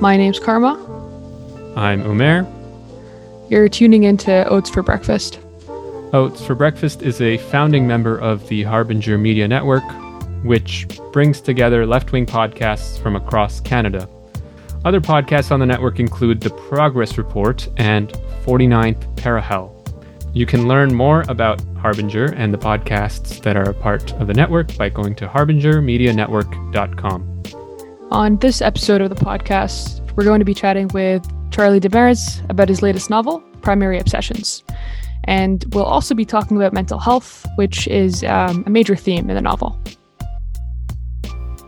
My name's Karma. I'm Umair. You're tuning into Oats for Breakfast. Oats for Breakfast is a founding member of the Harbinger Media Network, which brings together left wing podcasts from across Canada. Other podcasts on the network include The Progress Report and 49th Parahell. You can learn more about Harbinger and the podcasts that are a part of the network by going to harbingermedianetwork.com. On this episode of the podcast, we're going to be chatting with Charlie Demers about his latest novel, Primary Obsessions. And we'll also be talking about mental health, which is um, a major theme in the novel.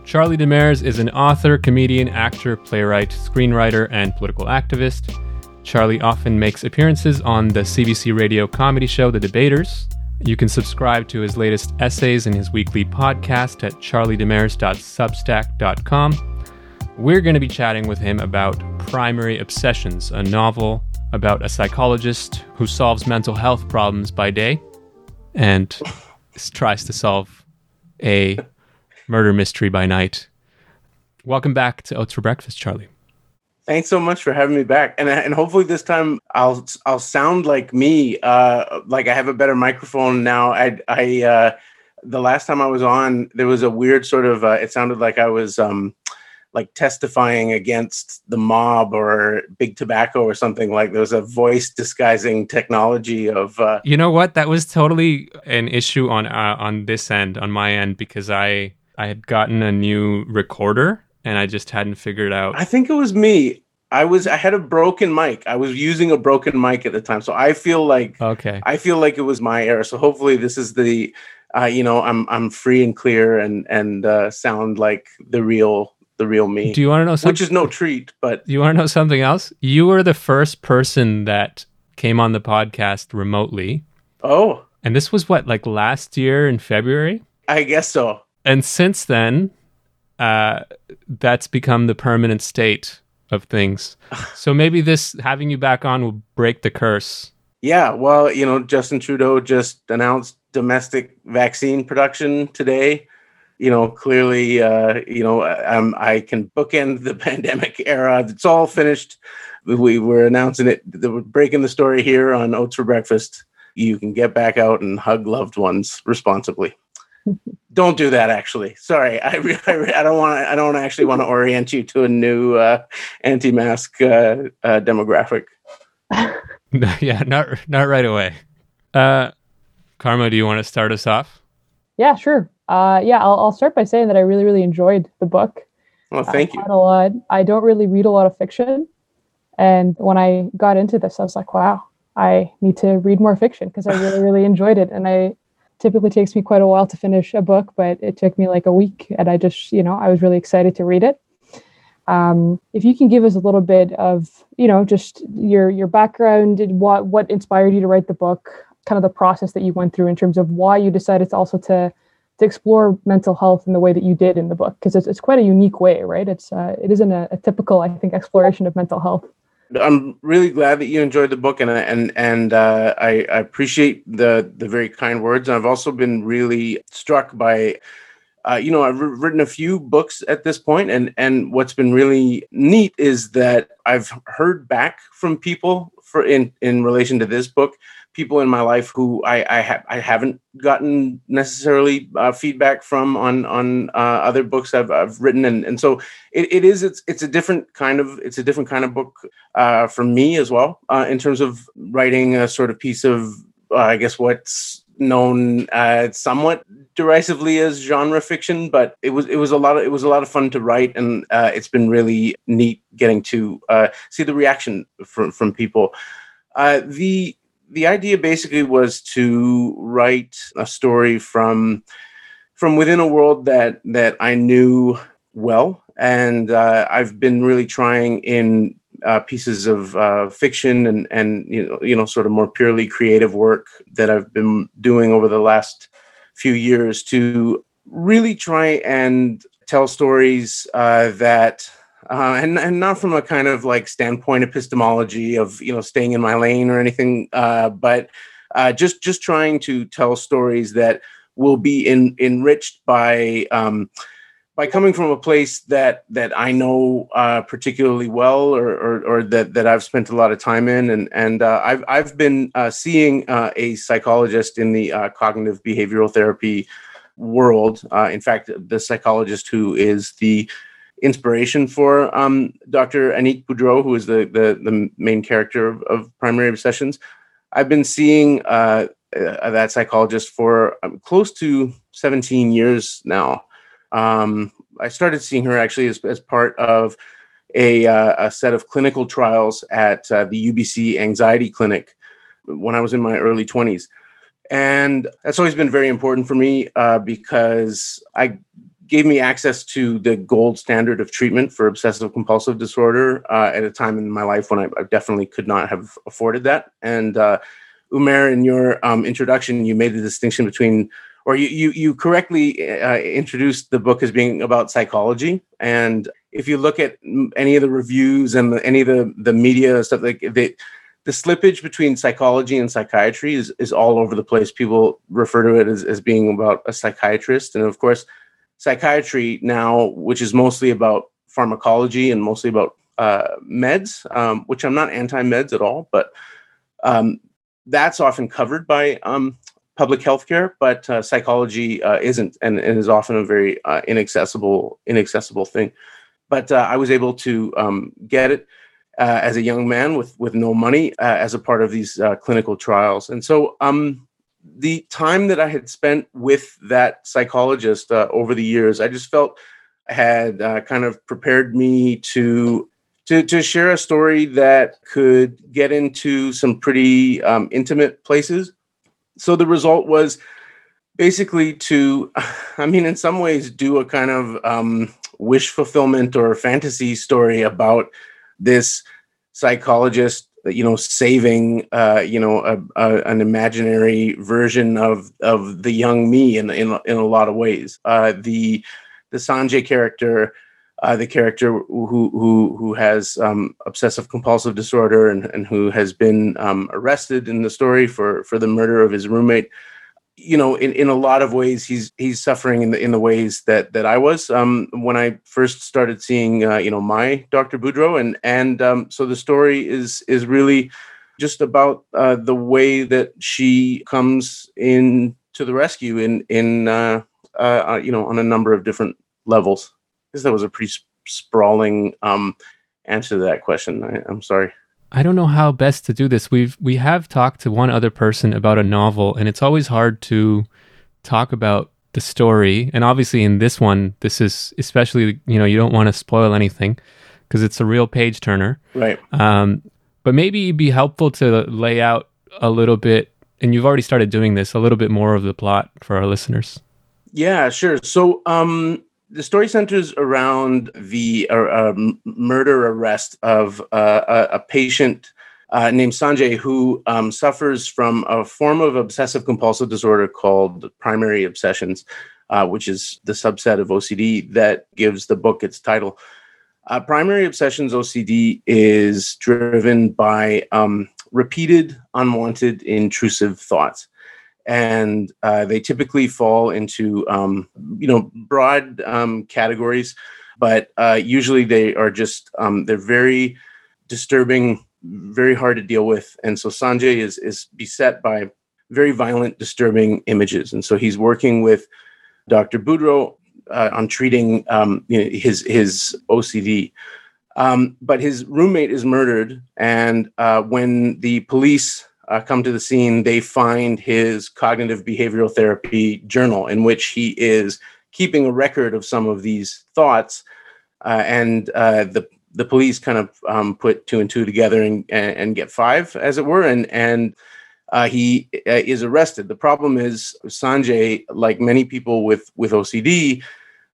Charlie Demers is an author, comedian, actor, playwright, screenwriter, and political activist. Charlie often makes appearances on the CBC radio comedy show The Debaters. You can subscribe to his latest essays and his weekly podcast at charliedemers.substack.com. We're going to be chatting with him about Primary Obsessions, a novel about a psychologist who solves mental health problems by day and tries to solve a murder mystery by night. Welcome back to Oats for Breakfast, Charlie. Thanks so much for having me back, and and hopefully this time I'll I'll sound like me. Uh, like I have a better microphone now. I I uh, the last time I was on, there was a weird sort of. Uh, it sounded like I was um, like testifying against the mob or big tobacco or something. Like there was a voice disguising technology of. Uh, you know what? That was totally an issue on uh, on this end, on my end, because I I had gotten a new recorder and I just hadn't figured out. I think it was me. I was I had a broken mic. I was using a broken mic at the time, so I feel like okay. I feel like it was my error. So hopefully this is the, uh, you know, I'm I'm free and clear and and uh, sound like the real the real me. Do you want to know something? Which is no treat, but you want to know something else? You were the first person that came on the podcast remotely. Oh, and this was what like last year in February. I guess so. And since then, uh, that's become the permanent state of things. So maybe this having you back on will break the curse. Yeah, well, you know, Justin Trudeau just announced domestic vaccine production today. You know, clearly, uh, you know, um, I can bookend the pandemic era. It's all finished. We were announcing it. We're breaking the story here on Oats for Breakfast. You can get back out and hug loved ones responsibly don't do that actually sorry i I, I don't want i don't actually want to orient you to a new uh, anti-mask uh, uh, demographic yeah not not right away uh karma do you want to start us off yeah sure uh yeah i'll, I'll start by saying that i really really enjoyed the book. Well thank you. a lot i don't really read a lot of fiction. And when i got into this i was like wow i need to read more fiction because i really really enjoyed it. And i typically takes me quite a while to finish a book, but it took me like a week, and I just, you know, I was really excited to read it. Um, if you can give us a little bit of, you know, just your your background, what what inspired you to write the book, kind of the process that you went through in terms of why you decided to also to to explore mental health in the way that you did in the book, because it's, it's quite a unique way, right? It's uh, it isn't a, a typical, I think, exploration of mental health. I'm really glad that you enjoyed the book, and and and uh, I, I, appreciate the the very kind words. And I've also been really struck by, uh, you know, I've written a few books at this point, and and what's been really neat is that I've heard back from people for in in relation to this book people in my life who I I, ha- I haven't gotten necessarily uh, feedback from on on uh, other books I've, I've written. And and so it, it is it's it's a different kind of it's a different kind of book uh, for me as well uh, in terms of writing a sort of piece of uh, I guess what's known uh, somewhat derisively as genre fiction but it was it was a lot of it was a lot of fun to write and it's been really neat getting to see the reaction from from people. The the idea basically was to write a story from from within a world that that I knew well, and uh, I've been really trying in uh, pieces of uh, fiction and and you know you know sort of more purely creative work that I've been doing over the last few years to really try and tell stories uh, that uh, and and not from a kind of like standpoint epistemology of you know staying in my lane or anything, uh, but uh, just just trying to tell stories that will be in, enriched by um, by coming from a place that that I know uh, particularly well, or, or, or that that I've spent a lot of time in, and and uh, I've I've been uh, seeing uh, a psychologist in the uh, cognitive behavioral therapy world. Uh, in fact, the psychologist who is the inspiration for um, Dr. Annick Boudreau, who is the the, the main character of, of Primary Obsessions. I've been seeing that psychologist for um, close to 17 years now. Um, I started seeing her actually as, as part of a, uh, a set of clinical trials at uh, the UBC Anxiety Clinic when I was in my early 20s. And that's always been very important for me uh, because I gave me access to the gold standard of treatment for obsessive compulsive disorder uh, at a time in my life when I, I, definitely could not have afforded that. And uh, Umair, in your um, introduction, you made the distinction between or you you, you correctly uh, introduced the book as being about psychology. And if you look at any of the reviews and the, any of the the media stuff like the the slippage between psychology and psychiatry is, is all over the place. People refer to it as, as being about a psychiatrist. And of course psychiatry now which is mostly about pharmacology and mostly about uh, meds um, which i'm not anti-meds at all but um, that's often covered by um, public healthcare, but uh, psychology uh, isn't, and, and, is often a very uh, inaccessible inaccessible thing. But uh, I was able to um, get it uh, as a young man with with no money as a part of these clinical trials, and so um, the time that I had spent with that psychologist over the years, I just felt had kind of prepared me to to, to share a story that could get into some pretty um, intimate places. So the result was basically to i mean in some ways do a kind of um, wish fulfillment or fantasy story about this psychologist you know saving uh, you know a, a, an imaginary version of of the young me in in, in a lot of ways uh, the the sanjay character uh, the character who who who has um, obsessive compulsive disorder and, and who has been um, arrested in the story for for the murder of his roommate. You know, in, in a lot of ways, he's he's suffering in the in the ways that that I was um, when I first started seeing uh, you know my Dr. Boudreau, and and um, so the story is is really just about uh, the way that she comes in to the rescue in in uh, uh, uh you know on a number of different levels guess that was a pretty sprawling um, answer to that question. I, I'm sorry. I don't know how best to do this. We've we have talked to one other person about a novel, and it's always hard to talk about the story. And obviously, in this one, this is especially you know you don't want to spoil anything because it's a real page turner, right? Um, but maybe it'd be helpful to lay out a little bit, and you've already started doing this, a little bit more of the plot for our listeners. Yeah, sure. So, um, the story centers around the uh, uh, murder arrest of uh, a, patient uh, named Sanjay who um, suffers from a form of obsessive compulsive disorder called primary obsessions, uh, which is the subset of OCD that gives the book its title. Uh, primary obsessions OCD is driven by um, repeated, unwanted, intrusive thoughts and uh, they typically fall into um, you know broad um, categories, but uh, usually they are just um, they're very disturbing, very hard to deal with, and so Sanjay is is beset by very violent, disturbing images, and so he's working with Dr. Boudreau uh, on treating um, you know, his his OCD. Um, but his roommate is murdered, and uh, when the police uh, come to the scene, they find his cognitive behavioral therapy journal in which he is keeping a record of some of these thoughts. Uh, and uh, the the police kind of um, put two and two together and, and, get five, as it were, and and uh, he uh, is arrested. The problem is Sanjay, like many people with with OCD,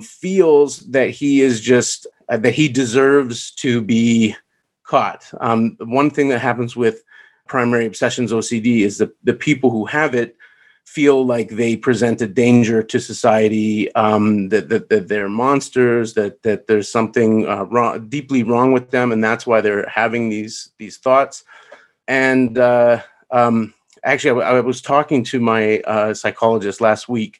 feels that he is just uh, that he deserves to be caught. Um, one thing that happens with primary obsessions OCD is that the people who have it feel like they present a danger to society, um, that, that, that they're monsters, that that there's something uh, wrong, deeply wrong with them, and that's why they're having these these thoughts. And uh, um, actually, I, I, was talking to my uh, psychologist last week,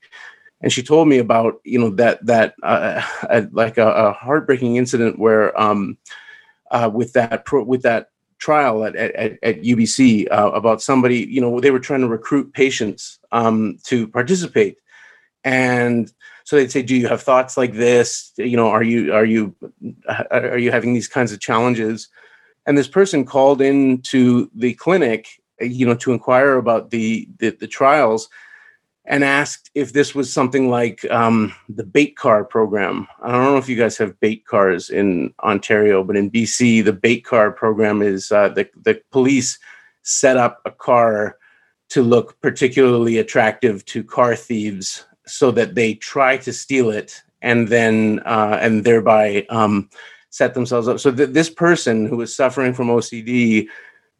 and she told me about you know that that uh, like a, a, heartbreaking incident where um, uh, with that pro- with that trial at at, at UBC uh, about somebody you know they were trying to recruit patients um, to participate, and so they'd say, "Do you have thoughts like this? You know, are you are you are you having these kinds of challenges?" And this person called into the clinic, you know, to inquire about the, the, the trials and asked if this was something like um, the bait car program. I don't know if you guys have bait cars in Ontario, but in BC, the bait car program is uh, the, the police set up a car to look particularly attractive to car thieves so that they try to steal it and then uh, and thereby um, set themselves up. So th- this person who was suffering from OCD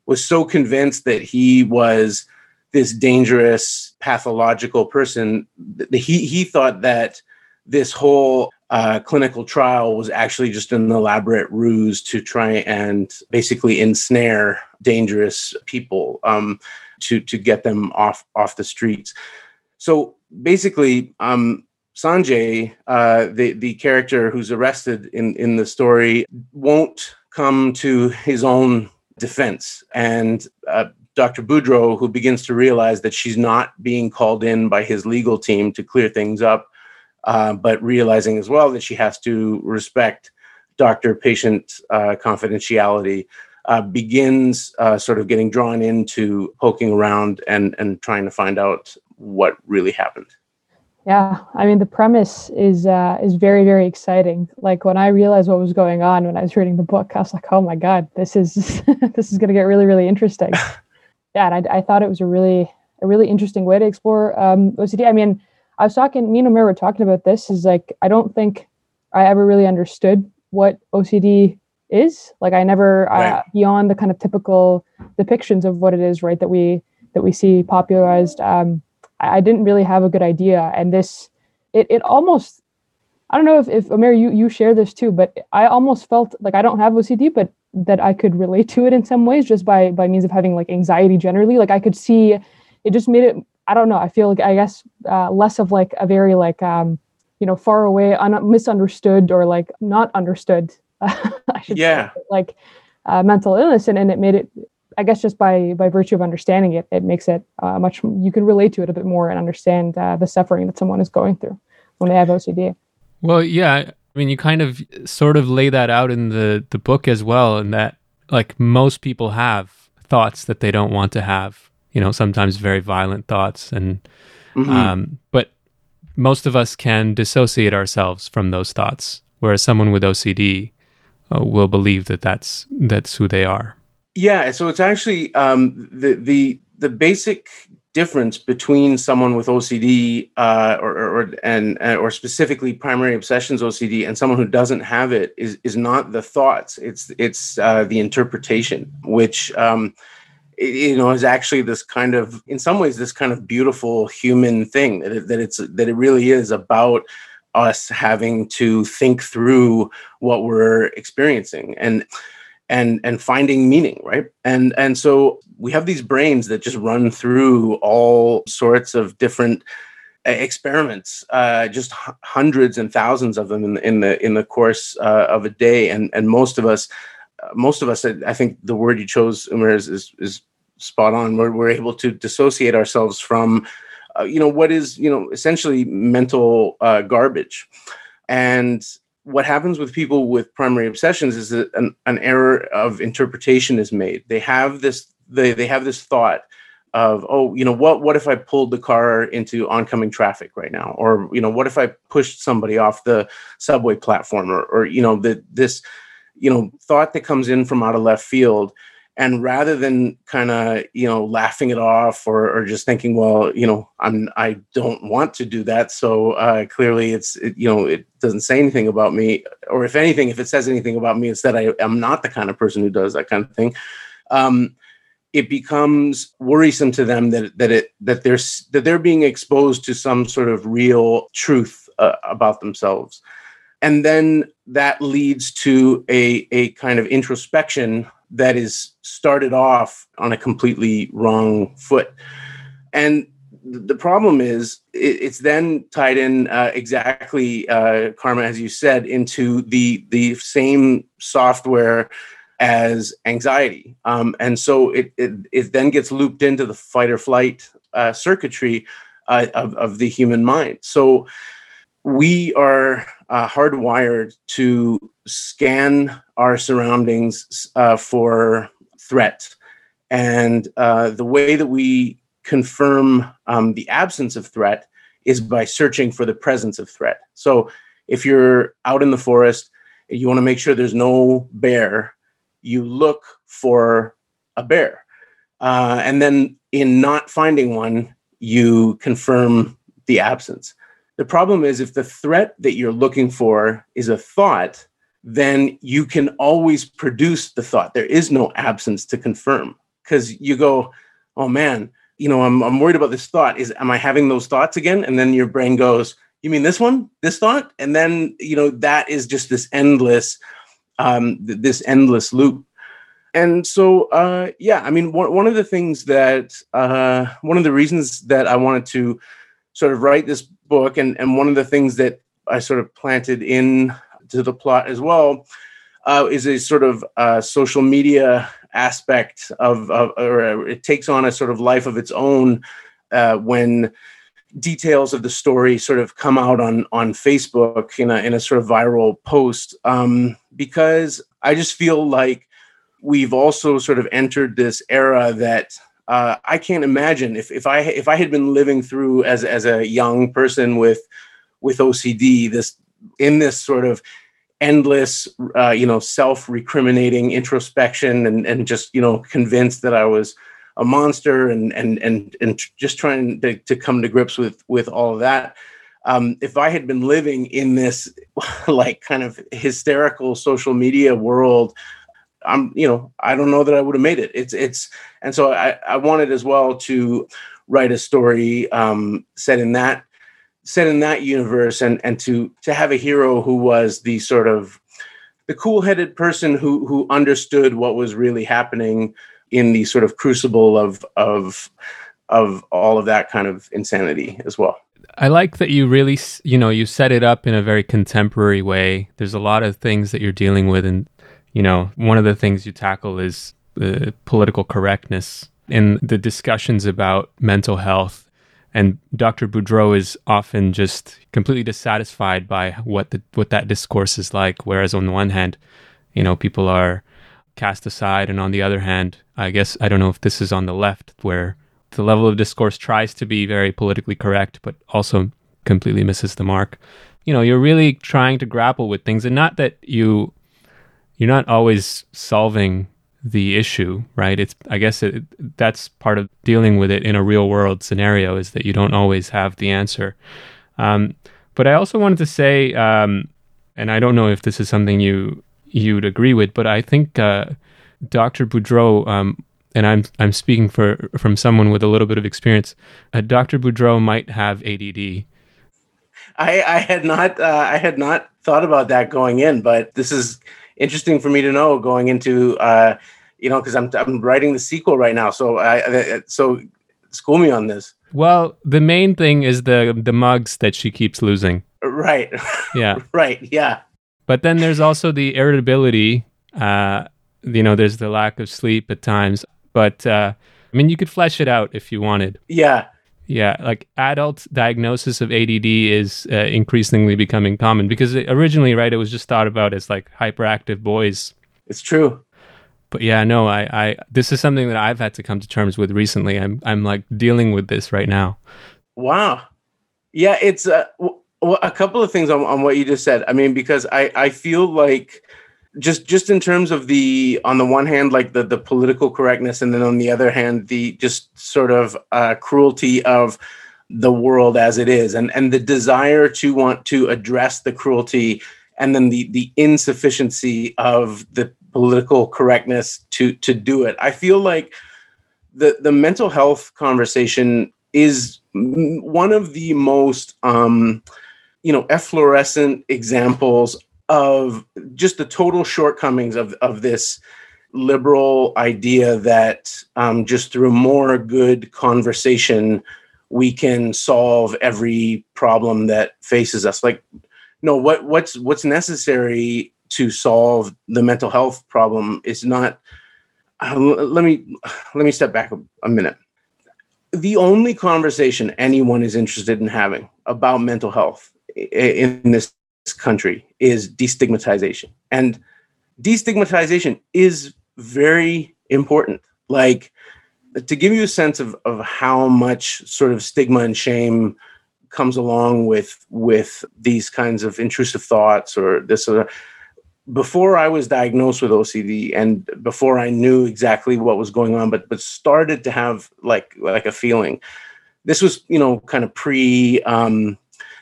was so convinced that he was this dangerous pathological person he he thought that this whole uh, clinical trial was actually just an elaborate ruse to try and basically ensnare dangerous people um, to to get them off off the streets. So basically, um, Sanjay, uh, the the character who's arrested in in the story, won't come to his own defense, and uh, Dr. Boudreau, who begins to realize that she's not being called in by his legal team to clear things up, uh, but realizing as well that she has to respect doctor patient uh, confidentiality. Uh, begins uh, sort of getting drawn into poking around and and trying to find out what really happened. Yeah, I mean the premise is uh, is very very exciting. Like when I realized what was going on when I was reading the book, I was like, oh my god, this is this is going to get really really interesting. yeah, and I, I thought it was a really a really interesting way to explore um, OCD. I mean, I was talking, me and Umair were talking about this. Is like I don't think I ever really understood what OCD is. Like I never right. uh, beyond the kind of typical depictions of what it is, right? That we that we see popularized. Um, I didn't really have a good idea. And this, it, it almost, I don't know if, if Umair, you, you share this too, but I almost felt like I don't have OCD, but that I could relate to it in some ways just by, by means of having like anxiety generally. Like I could see, it just made it, I don't know. I feel like, I guess, uh, less of like a very like, um, you know, far away, un- misunderstood or like not understood. I should yeah. Say, like uh, mental illness. And, and it made it I guess just by by virtue of understanding it, it makes it uh, much you can relate to it a bit more and understand uh, the suffering that someone is going through when they have OCD. Well, yeah, I mean, you kind of sort of lay that out in the the book as well, and that like most people have thoughts that they don't want to have. You know, sometimes very violent thoughts, and mm-hmm. um, but most of us can dissociate ourselves from those thoughts, whereas someone with OCD uh, will believe that that's that's who they are. Yeah, so it's actually um, the the the basic difference between someone with OCD uh, or, or and uh, or specifically primary obsessions OCD and someone who doesn't have it is is not the thoughts. It's it's uh, the interpretation, which um, you know is actually this kind of in some ways this kind of beautiful human thing that it, that it's that it really is about us having to think through what we're experiencing and and and finding meaning right? And and so we have these brains that just run through all sorts of different uh, experiments uh, just h- hundreds and thousands of them in, in the in the course uh, of a day. And and most of us uh, most of us i think the word you chose Umair is is, is spot on. We're, we're able to dissociate ourselves from uh, you know what is you know essentially mental uh, garbage. And what happens with people with primary obsessions is that an, an error of interpretation is made. They have this they, they have this thought of oh you know what what if i pulled the car into oncoming traffic right now or you know what if i pushed somebody off the subway platform or or you know that this you know thought that comes in from out of left field and rather than kind of you know laughing it off or, or just thinking well you know i'm i don't want to do that. So uh, clearly it's it, you know it doesn't say anything about me. Or if anything if it says anything about me it's that i am not the kind of person who does that kind of thing. Um, it becomes worrisome to them that that it that they're that they're being exposed to some sort of real truth uh, about themselves. And then that leads to a a kind of introspection that is started off on a completely wrong foot. And the problem is it's then tied in uh, exactly uh, karma as you said into the the same software as anxiety um, and so it, it, it then gets looped into the fight or flight uh, circuitry uh, of, of the human mind so we are uh, hardwired to scan our surroundings uh, for threat and the way that we confirm um, the absence of threat is by searching for the presence of threat. So if you're out in the forest, and you want to make sure there's no bear, you look for a bear. Uh, and then in not finding one, you confirm the absence. The problem is if the threat that you're looking for is a thought, then you can always produce the thought. There is no absence to confirm because you go, oh man, you know, I'm, I'm worried about this thought. Is am I having those thoughts again? And then your brain goes, you mean this one, this thought? And then, you know, that is just this endless, um, th- this endless loop. And so, uh, yeah, I mean, one, one of the things that, uh, one of the reasons that I wanted to sort of write this book and, and one of the things that I sort of planted in to the plot as well uh, is a sort of uh, social media aspect of, of, or it takes on a sort of life of its own uh, when details of the story sort of come out on on Facebook in a in a sort of viral post um, because I just feel like we've also sort of entered this era that uh, I can't imagine if if I if I had been living through as as a young person with with OCD this in this sort of endless, uh, you know, self-recriminating introspection, and and just you know convinced that I was a monster, and and and and just trying to, to come to grips with with all of that. Um, if I had been living in this like kind of hysterical social media world, I'm you know I don't know that I would have made it. It's it's and so I I wanted as well to write a story um, set in that set in that universe and and to to have a hero who was the sort of the cool-headed person who who understood what was really happening in the sort of crucible of of of all of that kind of insanity as well. I like that you really, you know, you set it up in a very contemporary way. There's a lot of things that you're dealing with, and you know, one of the things you tackle is the political correctness in the discussions about mental health and Dr. Boudreau is often just completely dissatisfied by what the what that discourse is like. Whereas on the one hand, you know, people are cast aside, and on the other hand, I guess I don't know if this is on the left where the level of discourse tries to be very politically correct, but also completely misses the mark. You know, you're really trying to grapple with things, and not that you you're not always solving the issue, right? It's I guess it, that's part of dealing with it in a real world scenario is that you don't always have the answer. Um, but I also wanted to say, um, and I don't know if this is something you you'd agree with, but I think uh, Dr. Boudreau, um, and I'm I'm speaking for from someone with a little bit of experience. Uh, Dr. Boudreau might have ADD. I, I had not uh, I had not thought about that going in, but this is interesting for me to know going into uh, you know because I'm I'm writing the sequel right now. So I so school me on this. Well, the main thing is the the mugs that she keeps losing. Right. Yeah. right. Yeah. But then there's also the irritability. Uh, you know, there's the lack of sleep at times. But uh, I mean, you could flesh it out if you wanted. Yeah. Yeah, like adult diagnosis of ADD is uh, increasingly becoming common because originally, right, it was just thought about as like hyperactive boys. It's true. But yeah, no, I, I, this is something that I've had to come to terms with recently. I'm, I'm like dealing with this right now. Wow. Yeah, it's uh, w- a couple of things on, on what you just said. I mean, because I, I feel like just just in terms of the on the one hand like the the political correctness and then on the other hand the just sort of uh, cruelty of the world as it is and and the desire to want to address the cruelty and then the the insufficiency of the political correctness to to do it. I feel like the the mental health conversation is one of the most um you know efflorescent examples of just the total shortcomings of, of this liberal idea that um, just through more good conversation we can solve every problem that faces us. Like, no, what what's what's necessary to solve the mental health problem is not. Uh, let me let me step back a, a minute. The only conversation anyone is interested in having about mental health in this country is destigmatization, and destigmatization is very important. Like to give you a sense of, of how much sort of stigma and shame comes along with with these kinds of intrusive thoughts or this or before I was diagnosed with OCD and before I knew exactly what was going on, but but started to have like like a feeling. This was you know kind of pre um,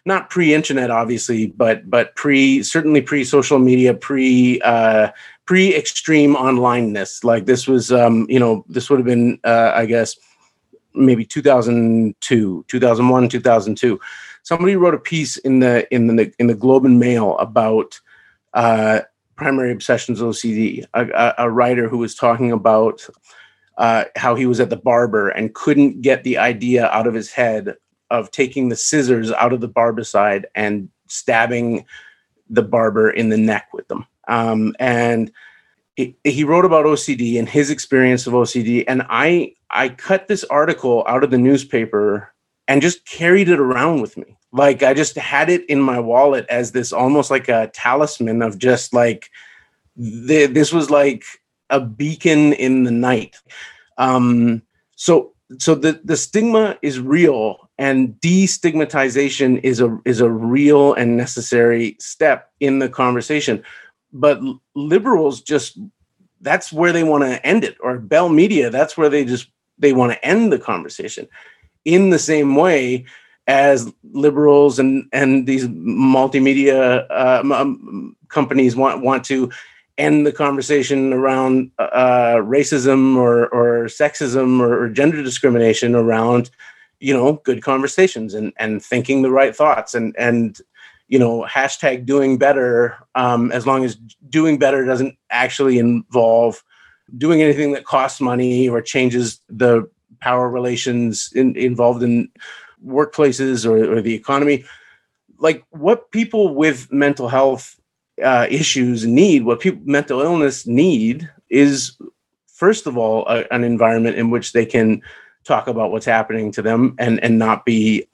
not pre-internet obviously, but but pre certainly pre social media, pre uh, pre extreme onlineness. Like this was, um, you know, this would have been, uh, I guess, maybe 2002, 2001, 2002. Somebody wrote a piece in the in the in the Globe and Mail about uh, primary obsessions OCD. A, a, writer who was talking about uh, how he was at the barber and couldn't get the idea out of his head of taking the scissors out of the barbicide and stabbing the barber in the neck with them. Um, and he wrote about OCD and his experience of OCD. And I I cut this article out of the newspaper and just carried it around with me. Like I just had it in my wallet as this almost like a talisman of just like this was like a beacon in the night. Um, so so the the stigma is real and destigmatization is a is a real and necessary step in the conversation. But liberals just that's where they want to end it or bell media that's where they just they want to end the conversation in the same way as liberals and and these multimedia uh, um, companies want want to end the conversation around uh, racism or or sexism or, or gender discrimination around you know good conversations and and thinking the right thoughts and and you know hashtag doing better um, as long as doing better doesn't actually involve doing anything that costs money or changes the power relations in, involved in workplaces or, or, the economy. Like what people with mental health uh, issues need what people mental illness need is first of all a, an environment in which they can talk about what's happening to them and and not be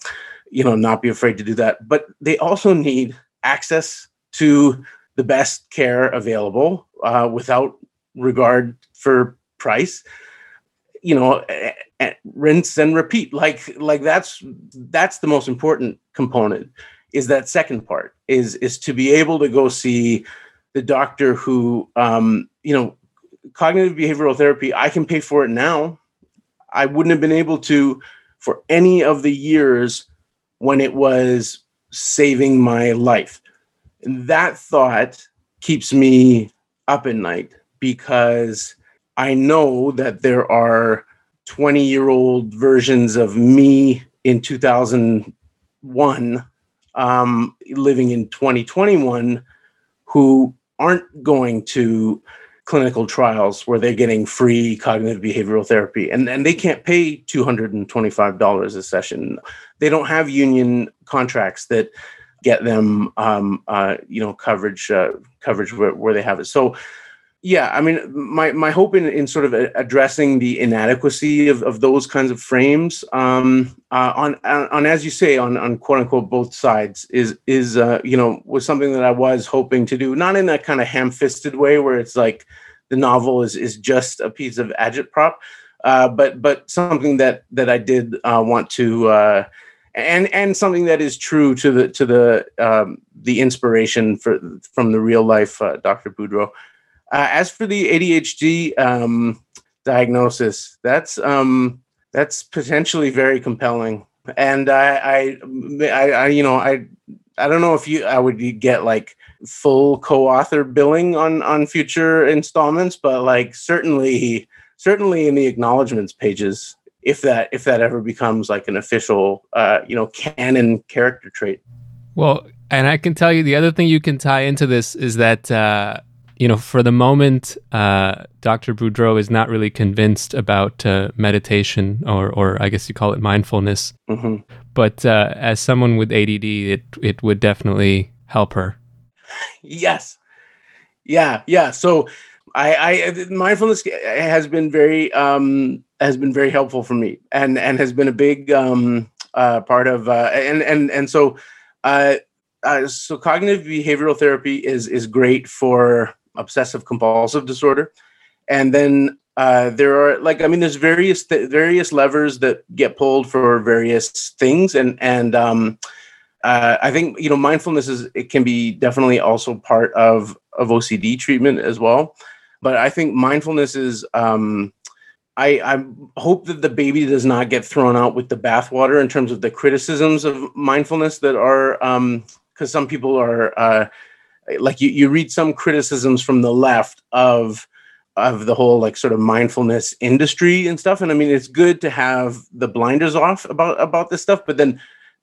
you know not be afraid to do that. But they also need access to the best care available uh, without regard for price. You know rinse and repeat like like that's that's the most important component is that second part is is to be able to go see the doctor who um you know cognitive behavioral therapy i can pay for it now i wouldn't have been able to for any of the years when it was saving my life. And that thought keeps me up at night because I know that there are 20 year old versions of me in 2001 um, living in 2021 who aren't going to clinical trials where they're getting free cognitive behavioral therapy and, and they can't pay $225 a session. They don't have union contracts that get them um, uh, you know coverage uh, coverage where, where they have it. So yeah i mean my my hope in, in sort of addressing the inadequacy of, of those kinds of frames um, uh, on, on, as you say on on quote unquote both sides is is uh, you know was something that i was hoping to do not in that kind of ham-fisted way where it's like the novel is is just a piece of agitprop uh, but but something that that i did uh, want to uh, and and something that is true to the to the um, the inspiration for from the real life dr boudreau uh, as for the ADHD um, diagnosis, that's um, that's potentially very compelling, and I, I, I, I, you know, I, I don't know if you, I would get like full co-author billing on on future installments, but like certainly, certainly in the acknowledgments pages, if that if that ever becomes like an official, uh, you know, canon character trait. Well, and I can tell you the other thing you can tie into this is that. Uh you know, for the moment, uh, Dr. Boudreau is not really convinced about uh, meditation, or, or I guess you call it mindfulness. Mm-hmm. But uh, as someone with ADD, it it would definitely help her. Yes, yeah, yeah. So I, I mindfulness has been very um, has been very helpful for me, and and has been a big um, uh, part of uh, and and and so. Uh, uh, so cognitive behavioral therapy is is great for obsessive compulsive disorder. And then uh, there are like I mean, there's various th- various levers that get pulled for various things, and and um, uh, I think you know mindfulness is it can be definitely also part of of OCD treatment as well. But I think mindfulness is um, I, I hope that the baby does not get thrown out with the bathwater in terms of the criticisms of mindfulness that are because um, some people are uh, like you, you read some criticisms from the left of of the whole like sort of mindfulness industry and stuff and i mean it's good to have the blinders off about about this stuff but then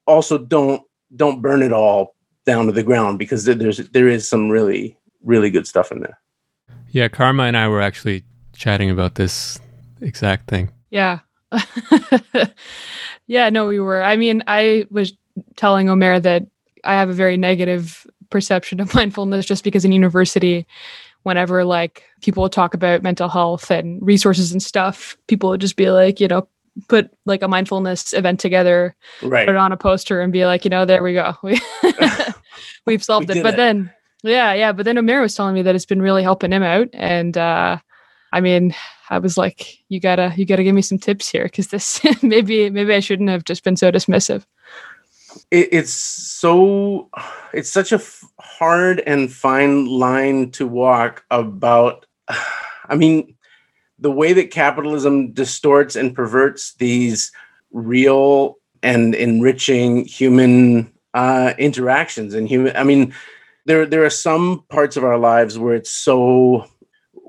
also don't don't burn it all down to the ground because there's there is some really really good stuff in there. Yeah karma and i were actually chatting about this exact thing. Yeah. Yeah no we were. I mean i was telling Umair that i have a very negative perception of mindfulness just because in university whenever like people talk about mental health and resources and stuff people would just be like you know put like a mindfulness event together right. put it on a poster and be like you know there we go. We we've solved we it. but it. then yeah yeah but then Umair was telling me that it's been really helping him out. And uh I mean, I was like, you gotta, you gotta give me some tips here because this maybe, maybe I shouldn't have just been so dismissive it, it's so it's such a hard and fine line to walk about i mean the way that capitalism distorts and perverts these real and enriching human uh, interactions and human i mean there there are some parts of our lives where it's so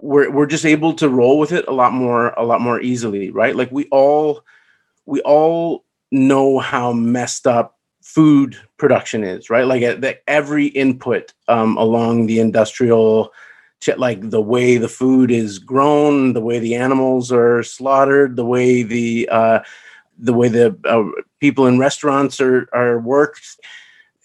we're, we're just able to roll with it a lot more a lot more easily right? Like we all we all know how messed up food production is, right? Like that every input um, along the industrial, like the way the food is grown, the way the animals are slaughtered, the way the uh, the way the uh, people in restaurants are are worked,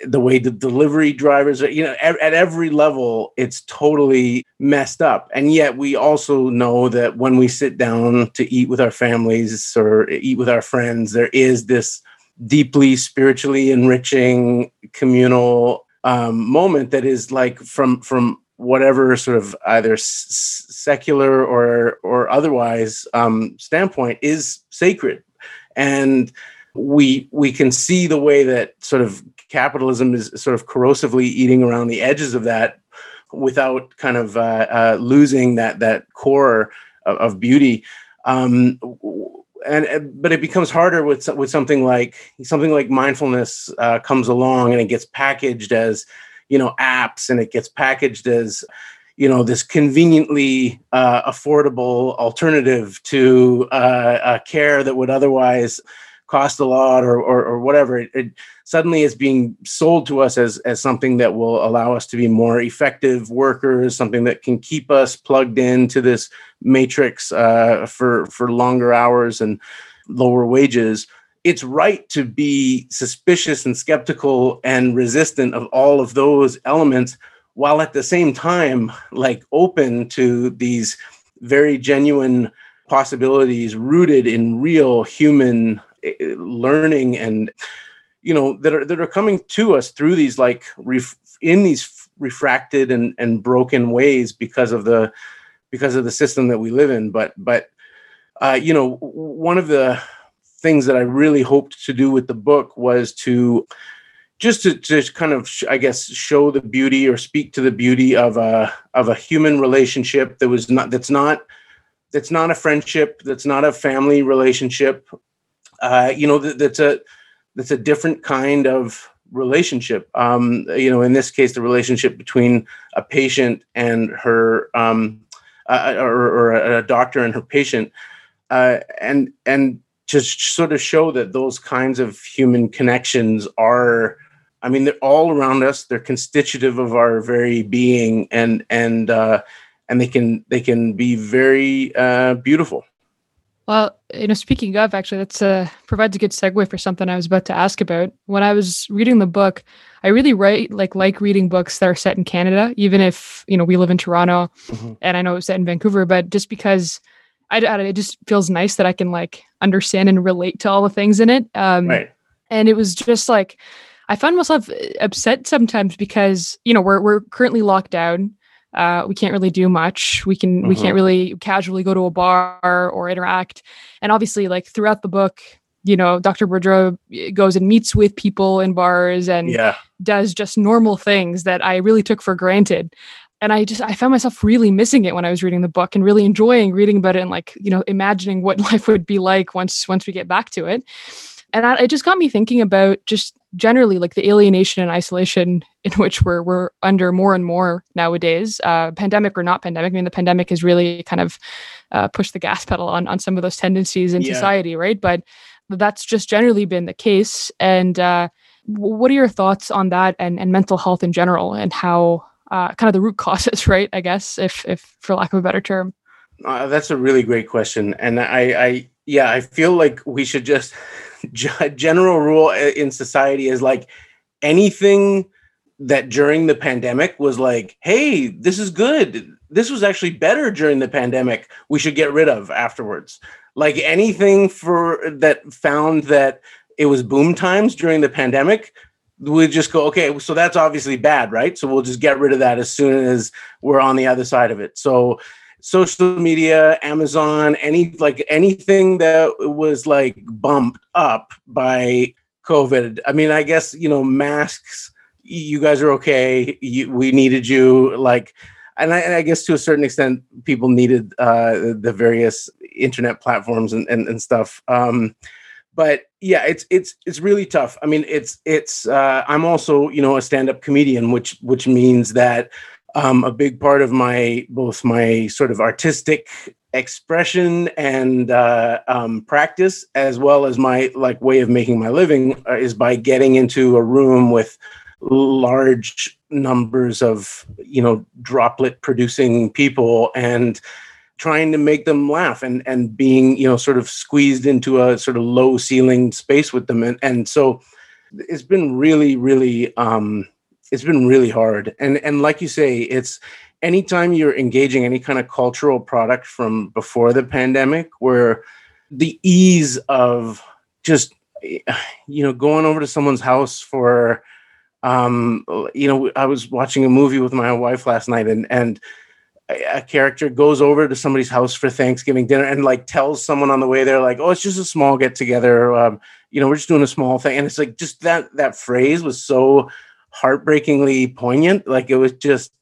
the way the delivery drivers are, you know, at every level, it's totally messed up. And yet, we also know that when we sit down to eat with our families or eat with our friends, there is this deeply spiritually enriching communal um, moment that is like from from whatever sort of either s- secular or or otherwise um, standpoint is sacred. And we we can see the way that sort of capitalism is sort of corrosively eating around the edges of that without kind of uh, uh, losing that that core of, of beauty. Um, and but it becomes harder with with something like something like mindfulness uh, comes along and it gets packaged as you know apps and it gets packaged as you know this conveniently uh, affordable alternative to uh, care that would otherwise cost a lot or or, or whatever it, it, suddenly is being sold to us as as something that will allow us to be more effective workers something that can keep us plugged into this matrix uh, for for longer hours and lower wages. It's right to be suspicious and skeptical and resistant of all of those elements while at the same time like open to these very genuine possibilities rooted in real human learning and you know that are that are coming to us through these like ref, in these refracted and and broken ways because of the because of the system that we live in. But but uh, you know one of the things that i really hoped to do with the book was to just to, to kind of i guess show the beauty or speak to the beauty of a of a human relationship that was not that's not that's not a friendship that's not a family relationship uh, you know, that, that's a that's a different kind of relationship. Um, you know, in this case, the relationship between a patient and her, um, uh, or, or, a doctor and her patient, uh, and and just sort of show that those kinds of human connections are I mean, they're all around us. They're constitutive of our very being, and and uh, and they can they can be very uh, beautiful. Well, you know, speaking of, actually, that's uh, provides a good segue for something I was about to ask about. When I was reading the book, I really write like like reading books that are set in Canada, even if you know we live in Toronto, mm-hmm. and I know it's set in Vancouver, but just because I, I, it just feels nice that I can like understand and relate to all the things in it. Um, right. And it was just like I found myself upset sometimes because you know we're we're currently locked down uh, we can't really do much. We can mm-hmm. we can't mm-hmm. really casually go to a bar or interact. And obviously, like throughout the book, you know, Dr. Boudreau eh, goes and meets with people in bars and yeah. does just normal things that I really took for granted. And I just I found myself really missing it when I was reading the book and really enjoying reading about it and like, you know, imagining what life would be like once once we get back to it. And I, it just got me thinking about just generally like the alienation and isolation in which we're we're under more and more nowadays, uh, pandemic or not pandemic. I mean, the pandemic has really kind of uh, pushed the gas pedal on on some of those tendencies in yeah. society, right? But that's just generally been the case. And uh, what are your thoughts on that and and mental health in general, and how uh, kind of the root causes, right? I guess, if if for lack of a better term. Uh, that's a really great question, and I, I yeah, I feel like we should just general rule in society is like anything that during the pandemic was like, hey, this is good. This was actually better during the pandemic. We should get rid of afterwards. Like anything for that found that it was boom times during the pandemic, we just go, okay, so that's obviously bad, right? So we'll just get rid of that as soon as we're on the other side of it. So social media, Amazon, any like anything that was like bumped up by COVID. I mean, I guess you know masks. You guys are okay. You, we needed you. Like, and I, and I, guess to a certain extent, people needed uh, the various internet platforms and and, and stuff. Um, but yeah, it's it's it's really tough. I mean, it's it's. Uh, I'm also you know a stand up comedian, which which means that um, a big part of my both my sort of artistic expression and uh, um, practice as well as my like way of making my living uh, is by getting into a room with large numbers of you know droplet producing people and trying to make them laugh and and being you know sort of squeezed into a sort of low ceiling space with them. And and so it's been really really um it's been really hard and and like you say it's anytime you're engaging any kind of cultural product from before the pandemic where the ease of just you know going over to someone's house for um you know i was watching a movie with my wife last night and and a character goes over to somebody's house for Thanksgiving dinner and like tells someone on the way there, like, "Oh, it's just a small get together. Um, you know, we're just doing a small thing." And it's like just that that phrase was so heartbreakingly poignant. Like it was just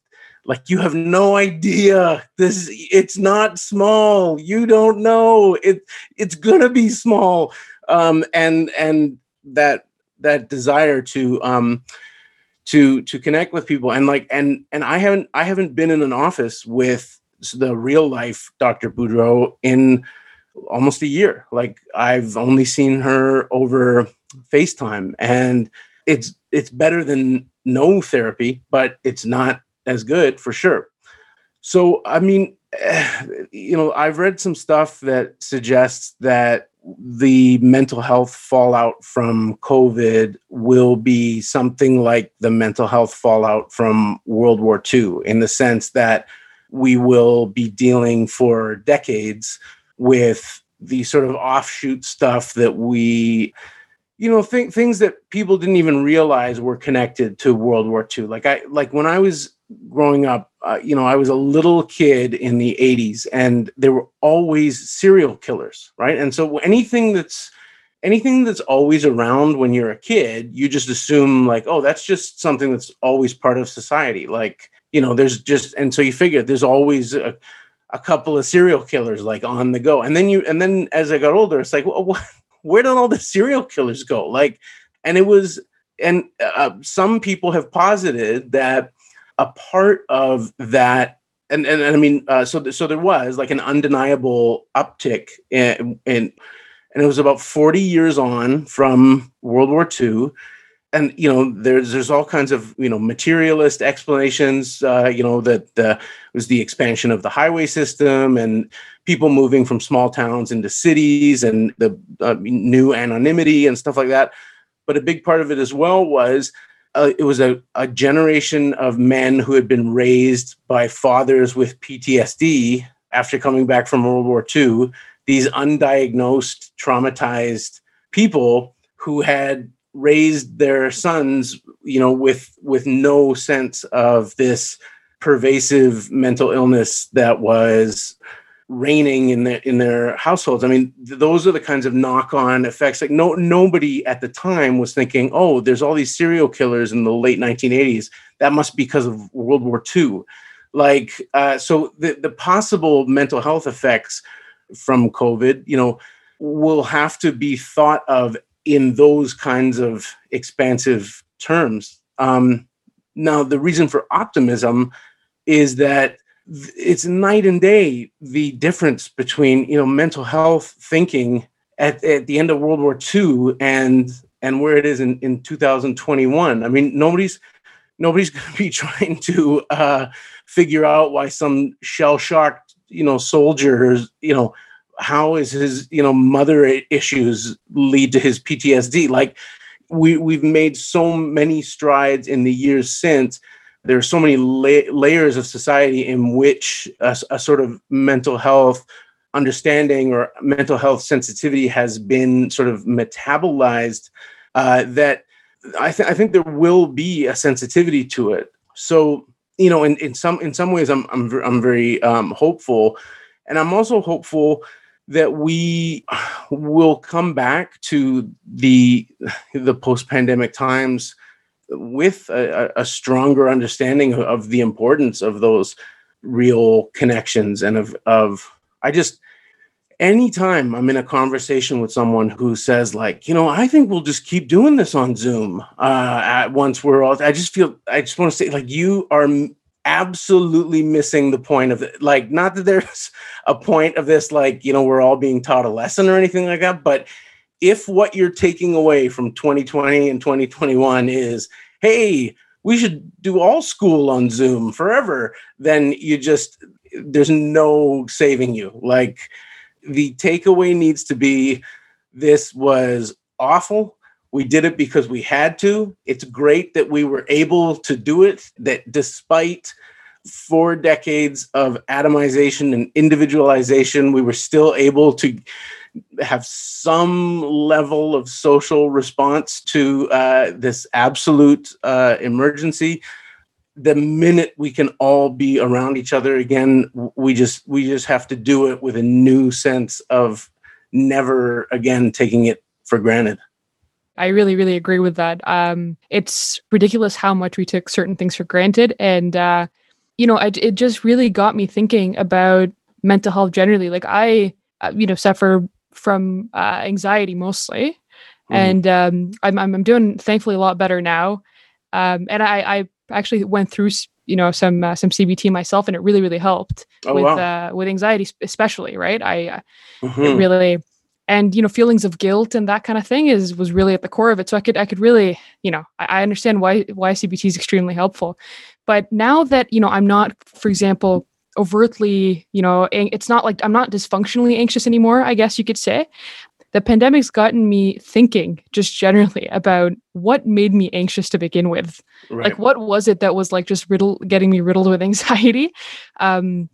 like you have no idea. This it's not small. You don't know. It it's gonna be small. Um, and and that that desire to um to to connect with people and like and and I haven't I haven't been in an office with the real life Dr. Boudreau in almost a year. Like I've only seen her over FaceTime and it's it's better than no therapy, but it's not as good for sure. So, I mean, you know, I've read some stuff that suggests that the mental health fallout from COVID will be something like the mental health fallout from World War II, in the sense that we will be dealing for decades with the sort of offshoot stuff that we you know th- things that people didn't even realize were connected to world war ii like i like when i was growing up uh, you know i was a little kid in the 80s and there were always serial killers right? And so anything that's anything that's always around when you're a kid you just assume like oh that's just something that's always part of society. Like you know there's just and so you figure there's always a, a couple of serial killers like on the go. And then you and then as i got older it's like well, what where did all the serial killers go? Like, and it was, and uh, some people have posited that a part of that, and and, and I mean, uh, so th- so there was like an undeniable uptick in, in, and it was about forty years on from World War II, and you know there's there's all kinds of you know materialist explanations uh, you know that uh, was the expansion of the highway system and people moving from small towns into cities and the uh, new anonymity and stuff like that but a big part of it as well was uh, it was a, a generation of men who had been raised by fathers with PTSD after coming back from World War II. These undiagnosed, traumatized people who had raised their sons you know with with no sense of this pervasive mental illness that was reigning in their in their households. I mean th- those are the kinds of knock-on effects. Like no nobody at the time was thinking oh there's all these serial killers in the late 1980s that must be because of world war ii like uh, so the, the possible mental health effects from covid you know will have to be thought of in those kinds of expansive terms. Um, now, the reason for optimism is that it's night and day the difference between you know mental health thinking at, at the end of World War II and and where it is in, in 2021. I mean, nobody's nobody's going to be trying to uh, figure out why some shell shocked you know soldiers you know how is his you know mother issues lead to his PTSD? Like we we've made so many strides in the years since. There are so many la- layers of society in which a, a sort of mental health understanding or mental health sensitivity has been sort of metabolized uh, that I, th- I think there will be a sensitivity to it. So you know, in, in some in some ways, I'm I'm I'm very um, hopeful, and I'm also hopeful that we will come back to the the post-pandemic times with a, a, stronger understanding of the importance of those real connections and of of I just anytime I'm in a conversation with someone who says like, you know, I think we'll just keep doing this on Zoom uh, at once we're all. I just feel I just want to say like you are absolutely missing the point of it. Like, not that there's a point of this, like, you know, we're all being taught a lesson or anything like that, but if what you're taking away from 2020 and 2021 is, hey, we should do all school on Zoom forever, then you just, there's no saving you. Like, the takeaway needs to be this was awful we did it because we had to. It's great that we were able to do it, that despite four decades of atomization and individualization, we were still able to have some level of social response to uh, this absolute uh, emergency the minute we can all be around each other again we just we just have to do it with a new sense of never again taking it for granted I really, really agree with that. Um, it's ridiculous how much we took certain things for granted. And, uh, you know, it, it just really got me thinking about mental health generally. Like, I, uh, you know, suffer from uh, anxiety mostly. Mm-hmm. And um, I'm, I'm, doing thankfully a lot better now. Um, and I, I actually went through, you know, some uh, some CBT myself, and it really, really helped oh, with wow. uh, with anxiety, especially. Right, I uh, mm-hmm. it really and you know feelings of guilt and that kind of thing is was really at the core of it. So i could i could really you know i, I understand why why cbt is extremely helpful. But now that you know i'm not for example overtly you know it's not like i'm not dysfunctionally anxious anymore i guess you could say. The pandemic's gotten me thinking just generally about what made me anxious to begin with. Right. like what was it that was like just riddle getting me riddled with anxiety? Um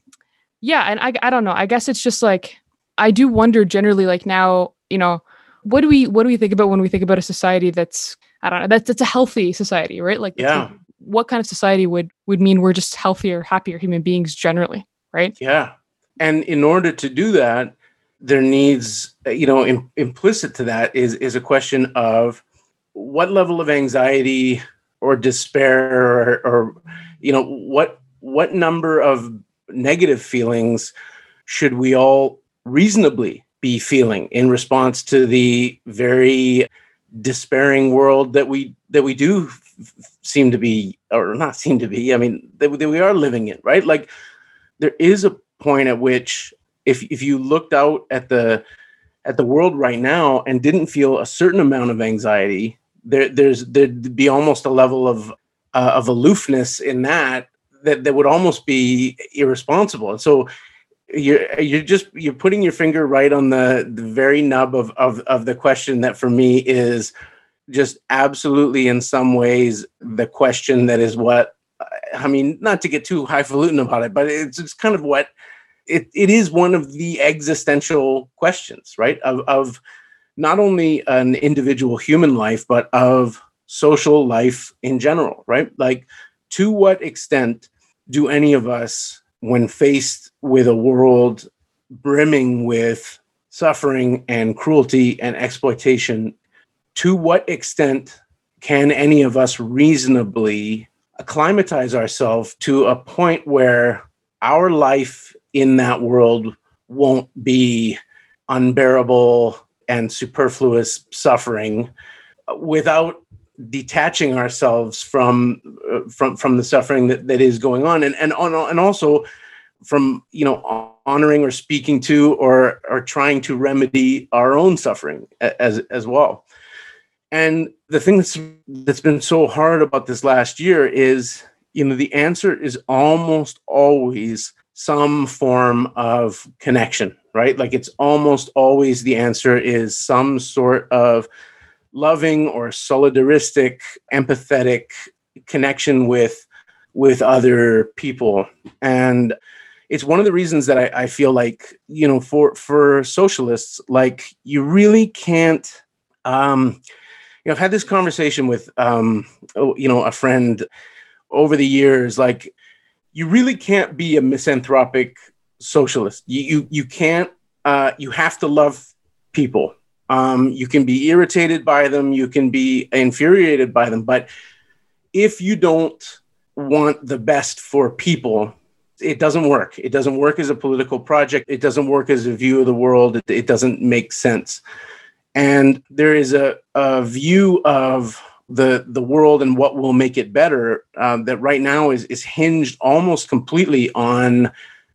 yeah and I, I don't know. I guess it's just like I do wonder generally, like now, you know, what do we what do we think about when we think about a society that's I don't know that's that's a healthy society, right? Like, yeah, what kind of society would would mean we're just healthier, happier human beings generally, right? Yeah, and in order to do that, there needs uh, you know Im- implicit to that is is a question of what level of anxiety or despair or, or you know what what number of negative feelings should we all reasonably be feeling in response to the very despairing world that we that we do f- seem to be or not seem to be i mean that, that we are living in right? Like there is a point at which if if you looked out at the at the world right now and didn't feel a certain amount of anxiety there there's there'd be almost a level of uh, of aloofness in that that that would almost be irresponsible. And so you're you're just you're putting your finger right on the, the very nub of, of of the question that for me is just absolutely in some ways the question that is what I mean, not to get too highfalutin about it, but it's it's kind of what it, it is one of the existential questions, right? Of of not only an individual human life, but of social life in general, right? Like to what extent do any of us, when faced with a world brimming with suffering and cruelty and exploitation, to what extent can any of us reasonably acclimatize ourselves to a point where our life in that world won't be unbearable and superfluous suffering without detaching ourselves from uh, from from the suffering that, that is going on and and on and also from you know honoring or speaking to or or trying to remedy our own suffering as as well and the thing that's that's been so hard about this last year is, you know, the answer is almost always some form of connection, right? Like it's almost always the answer is some sort of loving or solidaristic, empathetic connection with with other people. And it's one of the reasons that I, I feel like, you know, for for socialists, like you really can't um you know, I've had this conversation with, um, oh, you know, a friend over the years. Like, you really can't be a misanthropic socialist. You you, you can't. Uh, you have to love people. Um, you can be irritated by them. You can be infuriated by them. But if you don't want the best for people, it doesn't work. It doesn't work as a political project. It doesn't work as a view of the world. It, it doesn't make sense and there is a, a view of the the world and what will make it better um, that right now is is hinged almost completely on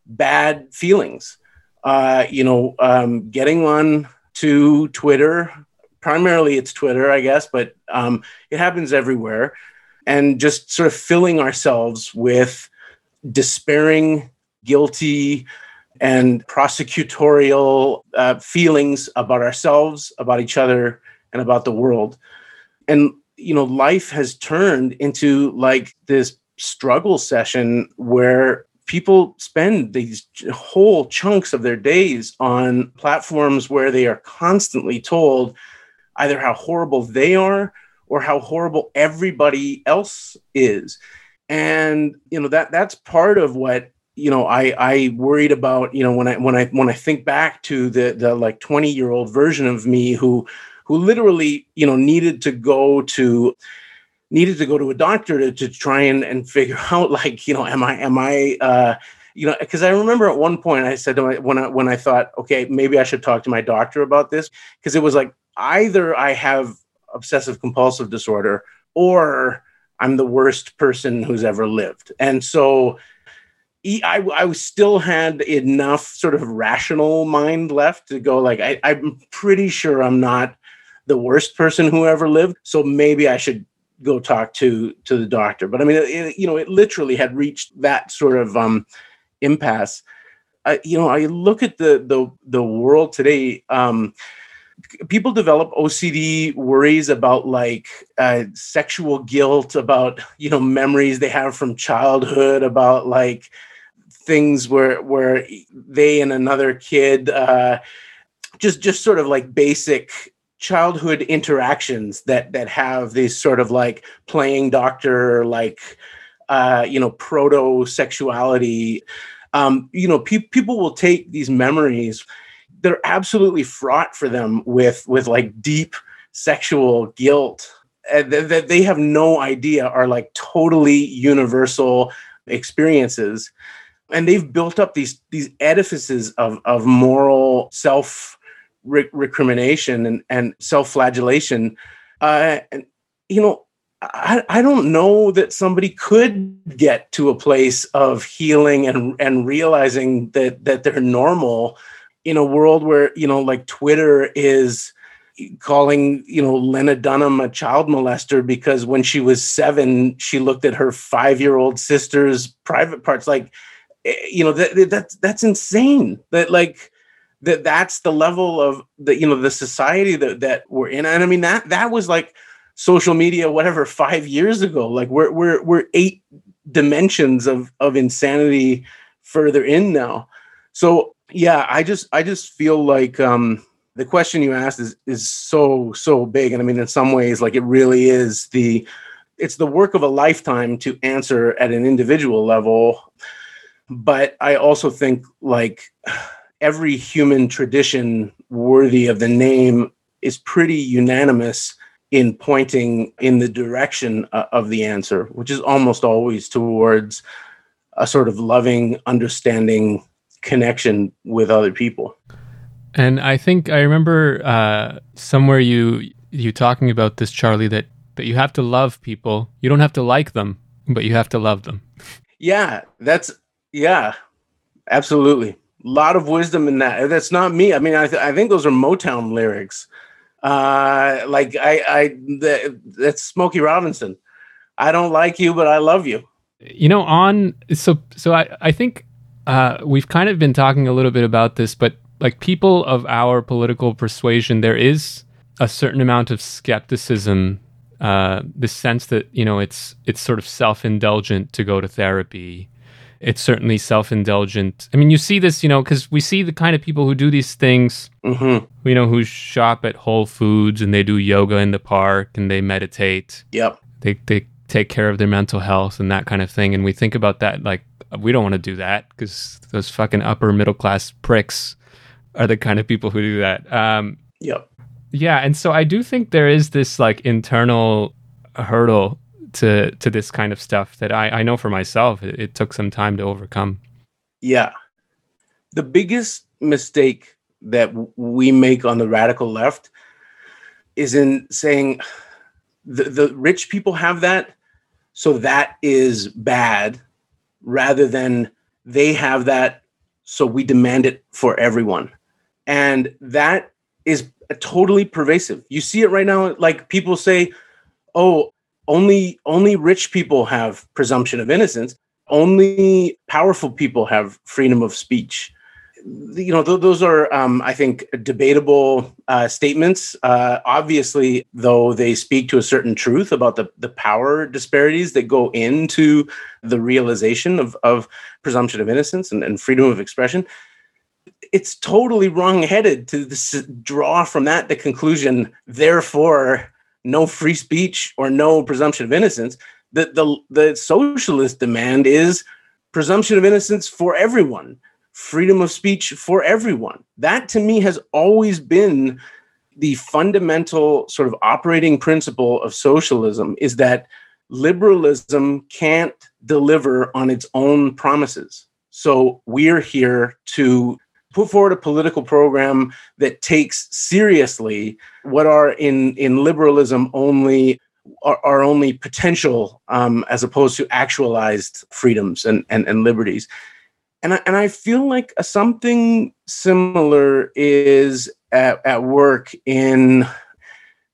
bad feelings. Uh, you know, um, getting on to Twitter, primarily it's Twitter, I guess, but um, it happens everywhere, and just sort of filling ourselves with despairing, guilty, and prosecutorial uh, feelings about ourselves, about each other, and about the world. And, you know, life has turned into like this struggle session where people spend these whole chunks of their days on platforms where they are constantly told either how horrible they are or how horrible everybody else is. And you know that that's part of what you know i i worried about you know when i when i when i think back to the the like 20 year old version of me who who literally you know needed to go to needed to go to a doctor to, to try and and figure out like you know am i am i uh you know because i remember at one point i said my, when i when i thought okay maybe i should talk to my doctor about this because it was like either i have obsessive compulsive disorder or i'm the worst person who's ever lived. And so I, I still had enough sort of rational mind left to go like I, I'm pretty sure I'm not the worst person who ever lived, so maybe I should go talk to to the doctor. But I mean, it, you know, it literally had reached that sort of um, impasse. I, you know, I look at the the the world today. Um, people develop OCD worries about like uh, sexual guilt, about you know memories they have from childhood, about like things where where they and another kid uh, just just sort of like basic childhood interactions that that have these sort of like playing doctor like uh, you know proto sexuality um, you know pe- people will take these memories they're absolutely fraught for them with with like deep sexual guilt uh, that they have no idea are like totally universal experiences. And they've built up these these edifices of of moral self recrimination and and self flagellation uh, and you know I, I don't know that somebody could get to a place of healing and and realizing that that they're normal in a world where you know like twitter is calling you know Lena Dunham a child molester because when she was seven, she looked at her five year old sister's private parts. Like, eh, you know that that's that's insane. That like that that's the level of the you know the society that that we're in. And I mean that that was like social media whatever five years ago. Like we're we're we're eight dimensions of of insanity further in now. So yeah, I just I just feel like um the question you asked is is so so big and i mean in some ways like it really is the it's the work of a lifetime to answer at an individual level but i also think like every human tradition worthy of the name is pretty unanimous in pointing in the direction uh, of the answer which is almost always towards a sort of loving understanding connection with other people and I think I remember uh, somewhere you you talking about this, Charlie, that that you have to love people. You don't have to like them, but you have to love them. Yeah, that's yeah, absolutely. Lot of wisdom in that. That's not me. I mean, I, th- I think those are Motown lyrics. Uh, like I, I the, that's Smokey Robinson. I don't like you, but I love you. You know, on so so I I think uh, we've kind of been talking a little bit about this, but like people of our political persuasion, there is a certain amount of skepticism. Uh, the sense that you know it's it's sort of self-indulgent to go to therapy. It's certainly self-indulgent. I mean, you see this, you know, because we see the kind of people who do these things. Mm-hmm. You know, who shop at Whole Foods and they do yoga in the park and they meditate. Yep. They they take care of their mental health and that kind of thing. And we think about that like we don't want to do that because those fucking upper middle class pricks are the kind of people who do that. Um, yep. Yeah, and so I do think there is this like internal hurdle to to this kind of stuff that I I know for myself it, it took some time to overcome. Yeah, the biggest mistake that we make on the radical left is in saying the, the rich people have that, so that is bad, rather than they have that, so we demand it for everyone. And that is totally pervasive. You see it right now like people say oh only only rich people have presumption of innocence. Only powerful people have freedom of speech. You know th- those are um, i think debatable uh, statements. Uh, obviously though they speak to a certain truth about the, the power disparities that go into the realization of, of presumption of innocence and, and freedom of expression it's totally wrong-headed to draw from that the conclusion therefore no free speech or no presumption of innocence the, the, the socialist demand is presumption of innocence for everyone freedom of speech for everyone. That to me has always been the fundamental sort of operating principle of socialism is that liberalism can't deliver on its own promises. So we're here to put forward a political program that takes seriously what are in in liberalism only are, are only potential um, as opposed to actualized freedoms and, and, and liberties. And I, and I feel like something similar is at, at work in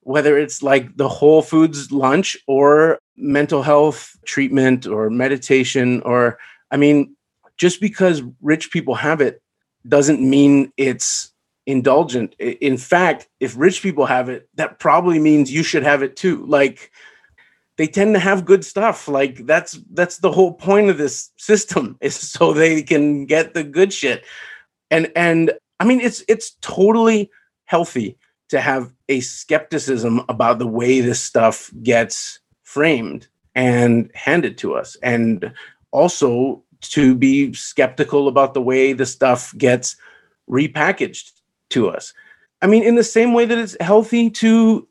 whether it's like the Whole Foods lunch or mental health treatment or meditation or I mean, just because rich people have it doesn't mean it's indulgent. In fact, if rich people have it, that probably means you should have it too. Like they tend to have good stuff. Like that's that's the whole point of this system is so they can get the good shit. And and I mean it's it's totally healthy to have a skepticism about the way this stuff gets framed and handed to us and also to be skeptical about the way the stuff gets repackaged to us. I mean, in the same way that it's healthy to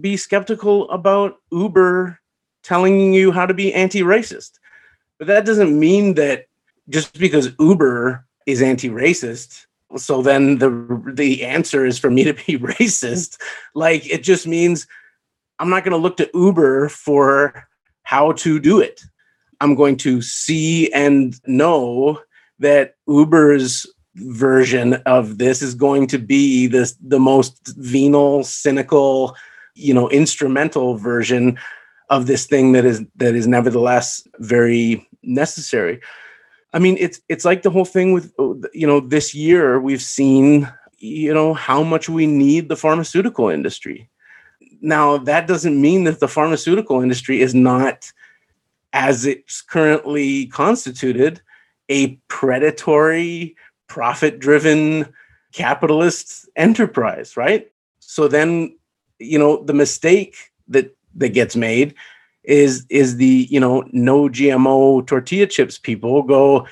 be skeptical about Uber telling you how to be anti racist. But that doesn't mean that just because Uber is anti racist, so then the the answer is for me to be racist. Like it just means I'm not going to look to Uber for how to do it. I'm going to see and know that Uber's version of this is going to be this the most venal, cynical, you know, instrumental version of this thing that is that is nevertheless very necessary. I mean, it's it's like the whole thing with you know this year we've seen you know how much we need the pharmaceutical industry. Now that doesn't mean that the pharmaceutical industry is not as it's currently constituted a predatory profit driven capitalist enterprise, right? So then, you know, the mistake that that gets made is is the you know no GMO tortilla chips people go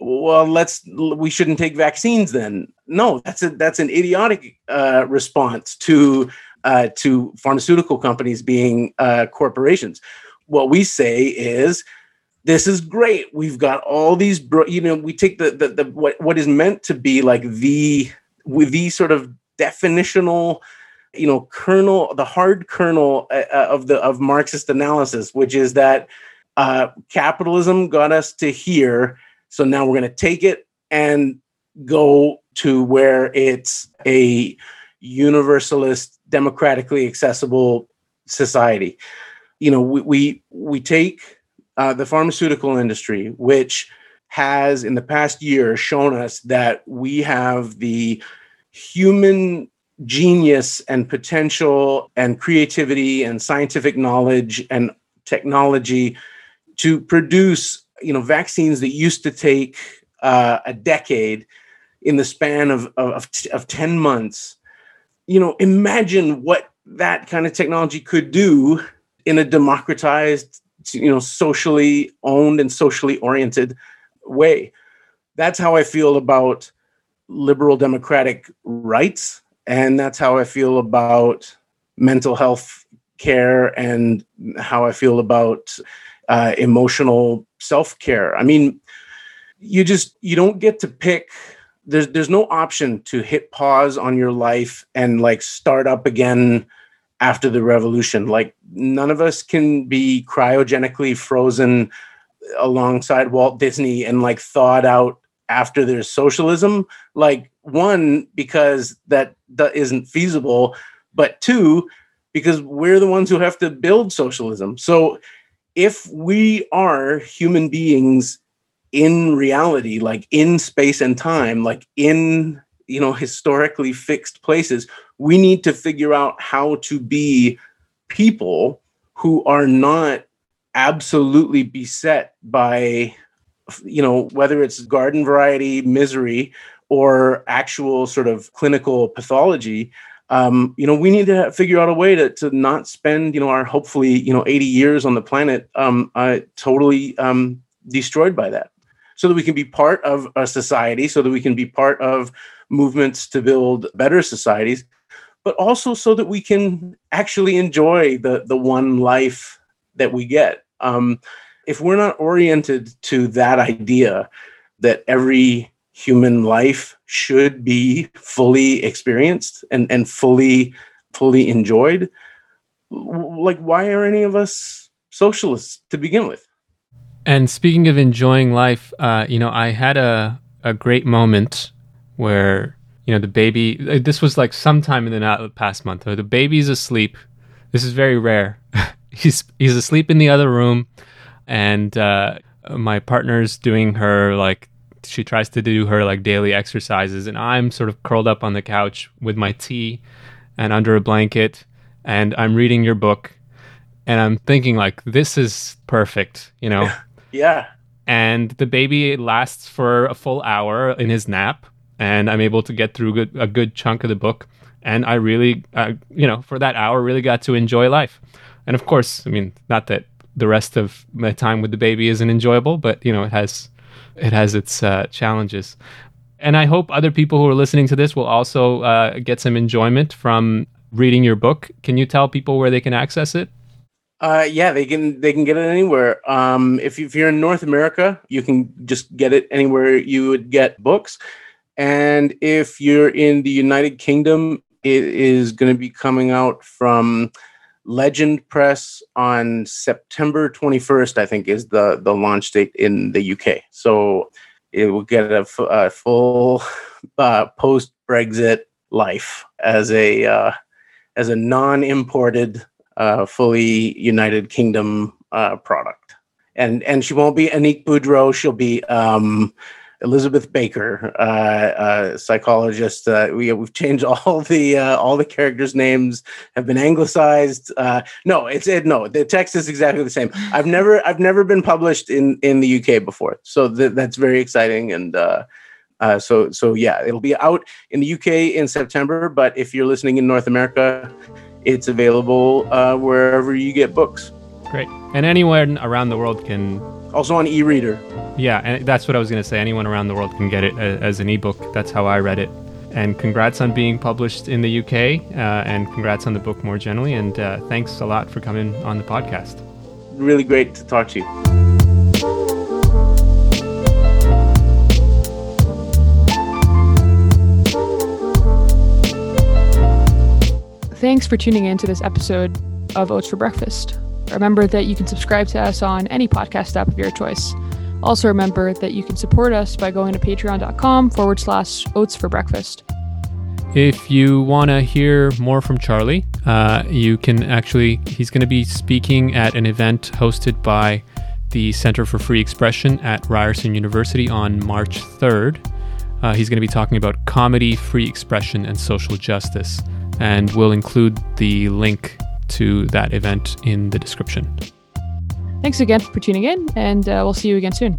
well let's we shouldn't take vaccines then no that's a that's an idiotic uh, response to uh, to pharmaceutical companies being uh, corporations what we say is this is great. We've got all these, bro- you know, we take the, the, the what, what is meant to be like the, with the sort of definitional, you know, kernel, the hard kernel uh, uh, of the, of Marxist analysis, which is that uh, capitalism got us to here. So now we're going to take it and go to where it's a universalist, democratically accessible society. You know, we, we, we take uh, the pharmaceutical industry, which has in the past year shown us that we have the human genius and potential and creativity and scientific knowledge and technology to produce you know vaccines that used to take uh, a decade in the span of, of, of 10 months. You know imagine what that kind of technology could do in a democratized you know socially owned and socially oriented way. That's how i feel about liberal democratic rights and that's how i feel about mental health care and how i feel about uh, emotional self-care. I mean you just you don't get to pick there's there's no option to hit pause on your life and like start up again after the revolution. Like none of us can be cryogenically frozen alongside Walt Disney and like thawed out after there's socialism. Like one, because that, that isn't feasible, but two, because we're the ones who have to build socialism. So if we are human beings in reality, like in space and time, like in you know historically fixed places we need to figure out how to be people who are not absolutely beset by you know whether it's garden variety misery or actual sort of clinical pathology. Um, you know we need to figure out a way to, to not spend you know our hopefully you know 80 years on the planet um, uh, totally um, destroyed by that. So that we can be part of a society so that we can be part of movements to build better societies, but also so that we can actually enjoy the, the one life that we get. Um, if we're not oriented to that idea that every human life should be fully experienced and, and fully fully enjoyed like why are any of us socialists to begin with and speaking of enjoying life uh, you know i had a, a great moment where you know the baby. Uh, this was like sometime in the past month. The baby's asleep. This is very rare. he's he's asleep in the other room, and uh, my partner's doing her like she tries to do her like daily exercises, and I'm sort of curled up on the couch with my tea and under a blanket, and I'm reading your book, and I'm thinking like this is perfect, you know. yeah. And the baby lasts for a full hour in his nap and I'm able to get through good, a good chunk of the book. And I really, uh, you know, for that hour, really got to enjoy life. And of course, I mean, not that the rest of my time with the baby isn't enjoyable, but you know, it has it has its uh, challenges. And I hope other people who are listening to this will also uh, get some enjoyment from reading your book. Can you tell people where they can access it? Uh, yeah, they can they can get it anywhere. Um, if, you, if you're in North America, you can just get it anywhere you would get books. And if you're in the United Kingdom, it is going to be coming out from Legend Press on September 21st, I think is the, the launch date in the UK. So it will get a, f- a full uh, post Brexit life as a uh, as a non-imported, uh, fully United Kingdom uh, product. And and she won't be Annick Boudreau. She'll be um, Elizabeth Baker, uh, uh, psychologist. Uh, we we've changed all the uh, all the characters' names have been anglicized. Uh, no, it's it. No, the text is exactly the same. I've never I've never been published in in the UK before, so th- that's very exciting. And uh, so so yeah, it'll be out in the UK in September. But if you're listening in North America, it's available wherever you get books. Great. And anyone around the world can Also on e-reader. Yeah, and that's what I was going to say. Anyone around the world can get it as an ebook. That's how I read it. And congrats on being published in the UK, uh, and congrats on the book more generally. And uh, thanks a lot for coming on the podcast. Really great to talk to you. Thanks for tuning in to this episode of Oats for Breakfast. Remember that you can subscribe to us on any podcast app of your choice. Also, remember that you can support us by going to patreon.com forward slash oats for breakfast. If you want to hear more from Charlie, uh, you can actually, he's going to be speaking at an event hosted by the Center for Free Expression at Ryerson University on March 3rd. Uh, he's going to be talking about comedy, free expression, and social justice. And we'll include the link to that event in the description. Thanks again for tuning in, and uh, we'll see you again soon.